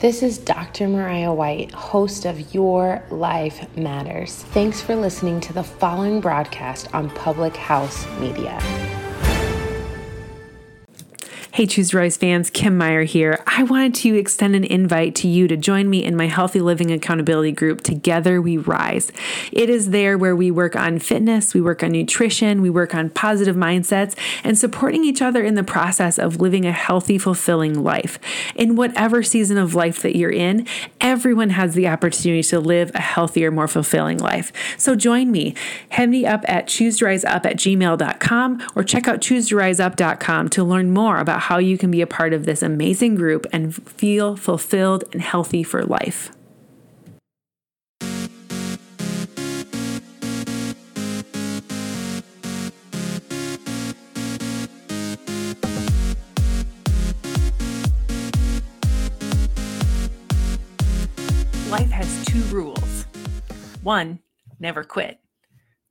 This is Dr. Mariah White, host of Your Life Matters. Thanks for listening to the following broadcast on Public House Media. Hey, Choose Rise fans, Kim Meyer here. I wanted to extend an invite to you to join me in my Healthy Living Accountability Group, Together We Rise. It is there where we work on fitness, we work on nutrition, we work on positive mindsets, and supporting each other in the process of living a healthy, fulfilling life. In whatever season of life that you're in, everyone has the opportunity to live a healthier, more fulfilling life. So join me. Head me up at chooseriseup at gmail.com or check out chooseriseup.com to learn more about how you can be a part of this amazing group and feel fulfilled and healthy for life. Life has two rules. One, never quit.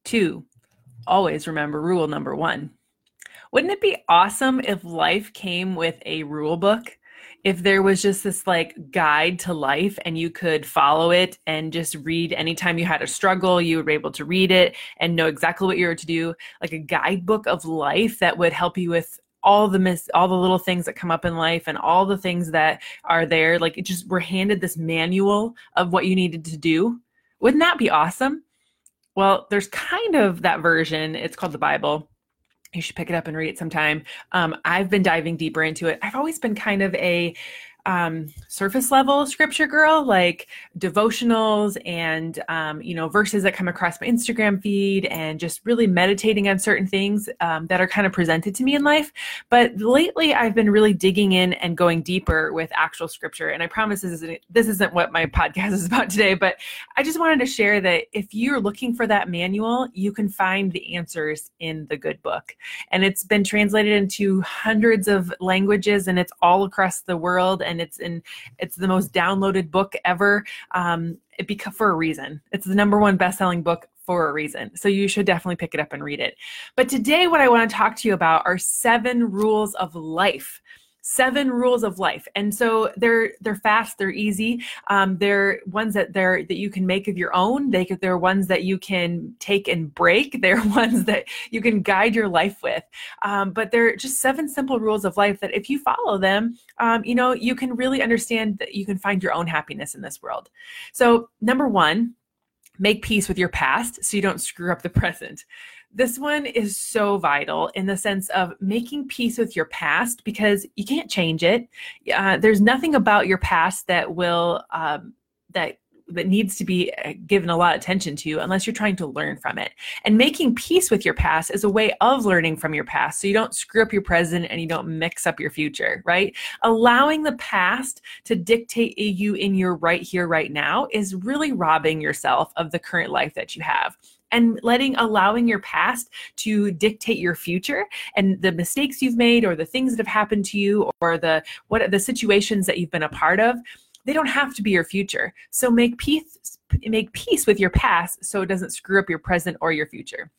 Two, always remember rule number one. Wouldn't it be awesome if life came with a rule book? If there was just this like guide to life and you could follow it and just read anytime you had a struggle, you were able to read it and know exactly what you were to do, like a guidebook of life that would help you with all the mis- all the little things that come up in life and all the things that are there like it just we're handed this manual of what you needed to do. Wouldn't that be awesome? Well there's kind of that version. It's called the bible you should pick it up and read it sometime. Um, I've been diving deeper into it. I've always been kind of a um, surface level scripture girl, like devotionals and um, you know verses that come across my Instagram feed, and just really meditating on certain things um, that are kind of presented to me in life. But lately, I've been really digging in and going deeper with actual scripture. And I promise this isn't this isn't what my podcast is about today, but I just wanted to share that if you're looking for that manual, you can find the answers in the good book, and it's been translated into hundreds of languages, and it's all across the world and and it's in it's the most downloaded book ever. Um, it beca- for a reason. It's the number one best-selling book for a reason. So you should definitely pick it up and read it. But today, what I want to talk to you about are seven rules of life seven rules of life. And so they're they're fast they're easy. Um, they're ones that they're that you can make of your own. They they're ones that you can take and break. They're ones that you can guide your life with. Um, but they're just seven simple rules of life that if you follow them um, you know you can really understand that you can find your own happiness in this world. So number one make peace with your past so you don't screw up the present this one is so vital in the sense of making peace with your past because you can't change it. Uh, there's nothing about your past that will um, that that needs to be uh, given a lot of attention to unless you're trying to learn from it. And making peace with your past is a way of learning from your past so you don't screw up your present and you don't mix up your future, right? Allowing the past to dictate you in your right here, right now is really robbing yourself of the current life that you have and letting allowing your past to dictate your future and the mistakes you've made or the things that have happened to you or the what the situations that you've been a part of they don't have to be your future so make peace make peace with your past so it doesn't screw up your present or your future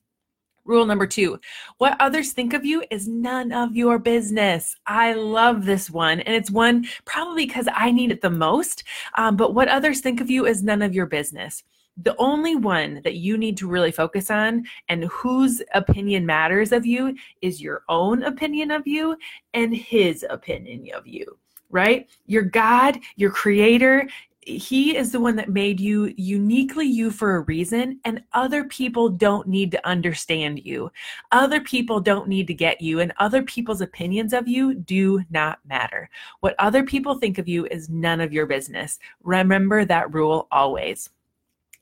Rule number two, what others think of you is none of your business. I love this one. And it's one probably because I need it the most. Um, but what others think of you is none of your business the only one that you need to really focus on and whose opinion matters of you is your own opinion of you and his opinion of you, right? Your God, your creator, he is the one that made you uniquely you for a reason, and other people don't need to understand you. Other people don't need to get you, and other people's opinions of you do not matter. What other people think of you is none of your business. Remember that rule always.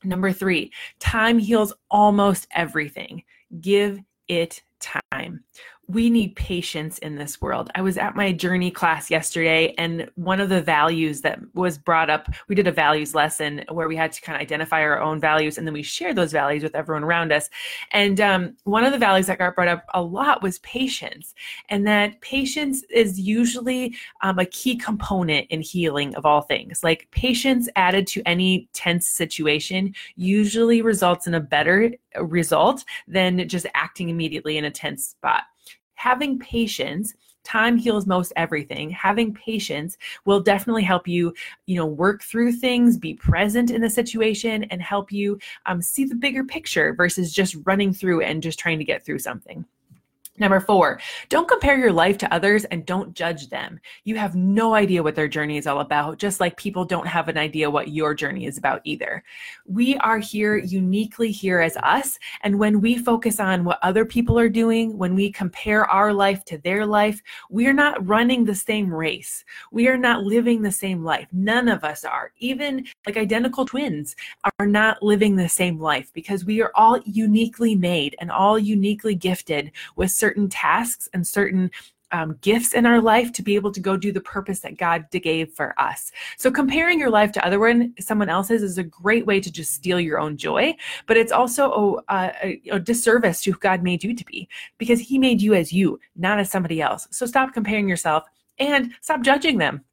Number three, time heals almost everything. Give it time. We need patience in this world. I was at my journey class yesterday, and one of the values that was brought up, we did a values lesson where we had to kind of identify our own values and then we share those values with everyone around us. And um, one of the values that got brought up a lot was patience, and that patience is usually um, a key component in healing of all things. Like patience added to any tense situation usually results in a better result than just acting immediately in a tense spot having patience time heals most everything. Having patience will definitely help you you know work through things be present in the situation and help you um, see the bigger picture versus just running through and just trying to get through something Number four, don't compare your life to others and don't judge them. You have no idea what their journey is all about, just like people don't have an idea what your journey is about either. We are here uniquely here as us. And when we focus on what other people are doing, when we compare our life to their life, we are not running the same race. We are not living the same life. None of us are. Even like identical twins are not living the same life because we are all uniquely made and all uniquely gifted with certain tasks and certain um, gifts in our life to be able to go do the purpose that God gave for us. So comparing your life to other one, someone else's is a great way to just steal your own joy, but it's also a, a, a disservice to who God made you to be because He made you as you, not as somebody else. So stop comparing yourself and stop judging them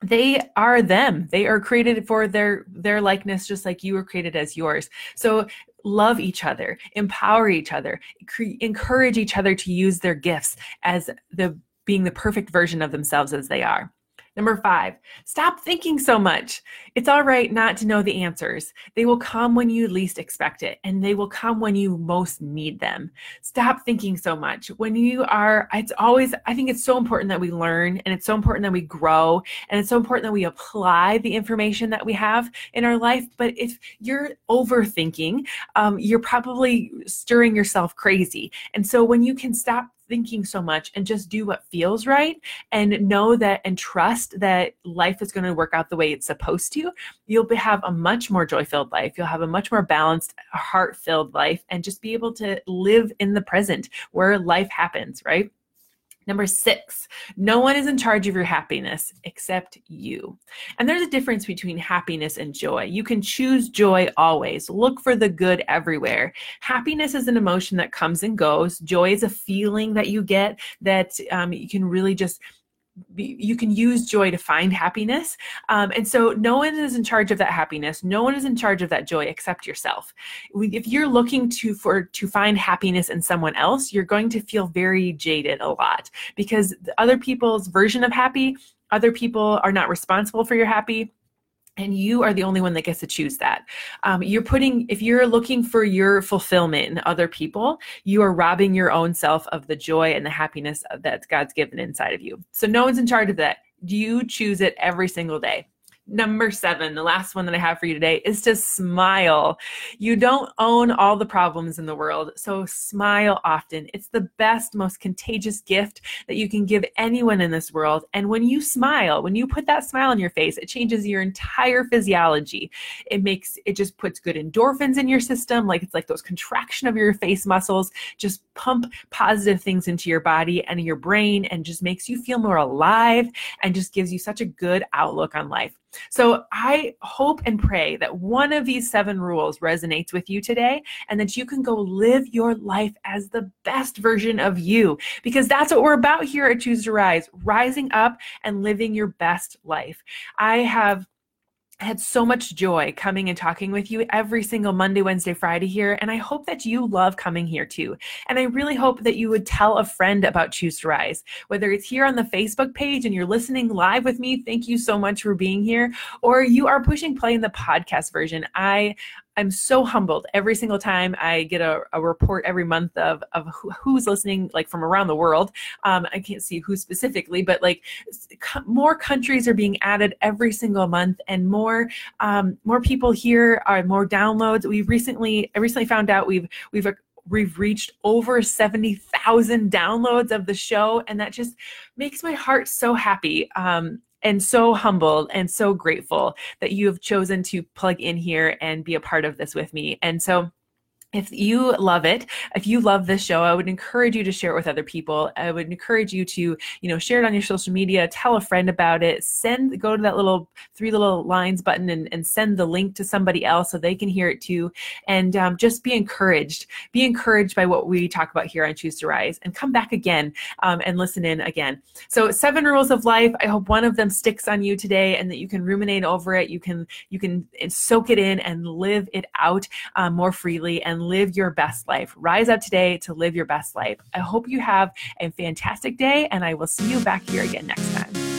they are them they are created for their their likeness just like you were created as yours so love each other, empower each other, cre- encourage each other to use their gifts as the being the perfect version of themselves as they are. Number five, stop thinking so much. It's all right not to know the answers. They will come when you least expect it, and they will come when you most need them. Stop thinking so much. When you are, it's always, I think it's so important that we learn, and it's so important that we grow, and it's so important that we apply the information that we have in our life. But if you're overthinking, um, you're probably stirring yourself crazy. And so when you can stop thinking so much and just do what feels right and know that and trust that life is going to work out the way it's supposed to, you'll have a much more joy filled life. You'll have a much more balanced, heart filled life and just be able to live in the present where life happens, right? Number six, no one is in charge of your happiness except you. And there's a difference between happiness and joy. You can choose joy always. Look for the good everywhere. Happiness is an emotion that comes and goes. Joy is a feeling that you get that um, you can really just you can use joy to find happiness. Um, and so no one is in charge of that happiness. No one is in charge of that joy except yourself. If you're looking to for to find happiness in someone else, you're going to feel very jaded a lot because other people's version of happy, other people are not responsible for your happy and you are the only one that gets to choose that. Um, you're putting if you're looking for your fulfillment in other people you are robbing your own self of the joy and the happiness that god's given inside of you. So no one's in charge of that. You choose it every single day Number seven, the last one that I have for you today is to smile. You don't own all the problems in the world, so smile often. It's the best, most contagious gift that you can give anyone in this world. And when you smile, when you put that smile on your face, it changes your entire physiology. It makes, it just puts good endorphins in your system. Like it's like those contraction of your face muscles just pump positive things into your body and your brain and just makes you feel more alive and just gives you such a good outlook on life. So I hope and pray that one of these seven rules resonates with you today and that you can go live your life as the best version of you because that's what we're about here at Choose to Rise, rising up and living your best life. I have I had so much joy coming and talking with you every single Monday, Wednesday, Friday here. And I hope that you love coming here too. And I really hope that you would tell a friend about Choose to Rise, whether it's here on the Facebook page and you're listening live with me. Thank you so much for being here. Or you are pushing play in the podcast version. I I'm so humbled every single time I get a, a report every month of, of who, who's listening, like from around the world. Um, I can't see who specifically, but like more countries are being added every single month, and more um, more people here are more downloads. We recently I recently found out we've we've we've reached over 70,000 downloads of the show and that just makes my heart so happy um, and so humbled and so grateful that you have chosen to plug in here and be a part of this with me. And so if you love it if you love this show i would encourage you to share it with other people. I would encourage you to you know share it on your social media tell a friend about it send go to that little three little lines button and, and send the link to somebody else so they can hear it too. And um, just be encouraged. Be encouraged by what we talk about here on choose to rise and come back again um, and listen in again. So seven rules of life. I hope one of them sticks on you today and that you can ruminate over it. You can you can soak it in and live it out um, more freely and and live your best life. Rise up today to live your best life. I hope you have a fantastic day, and I will see you back here again next time.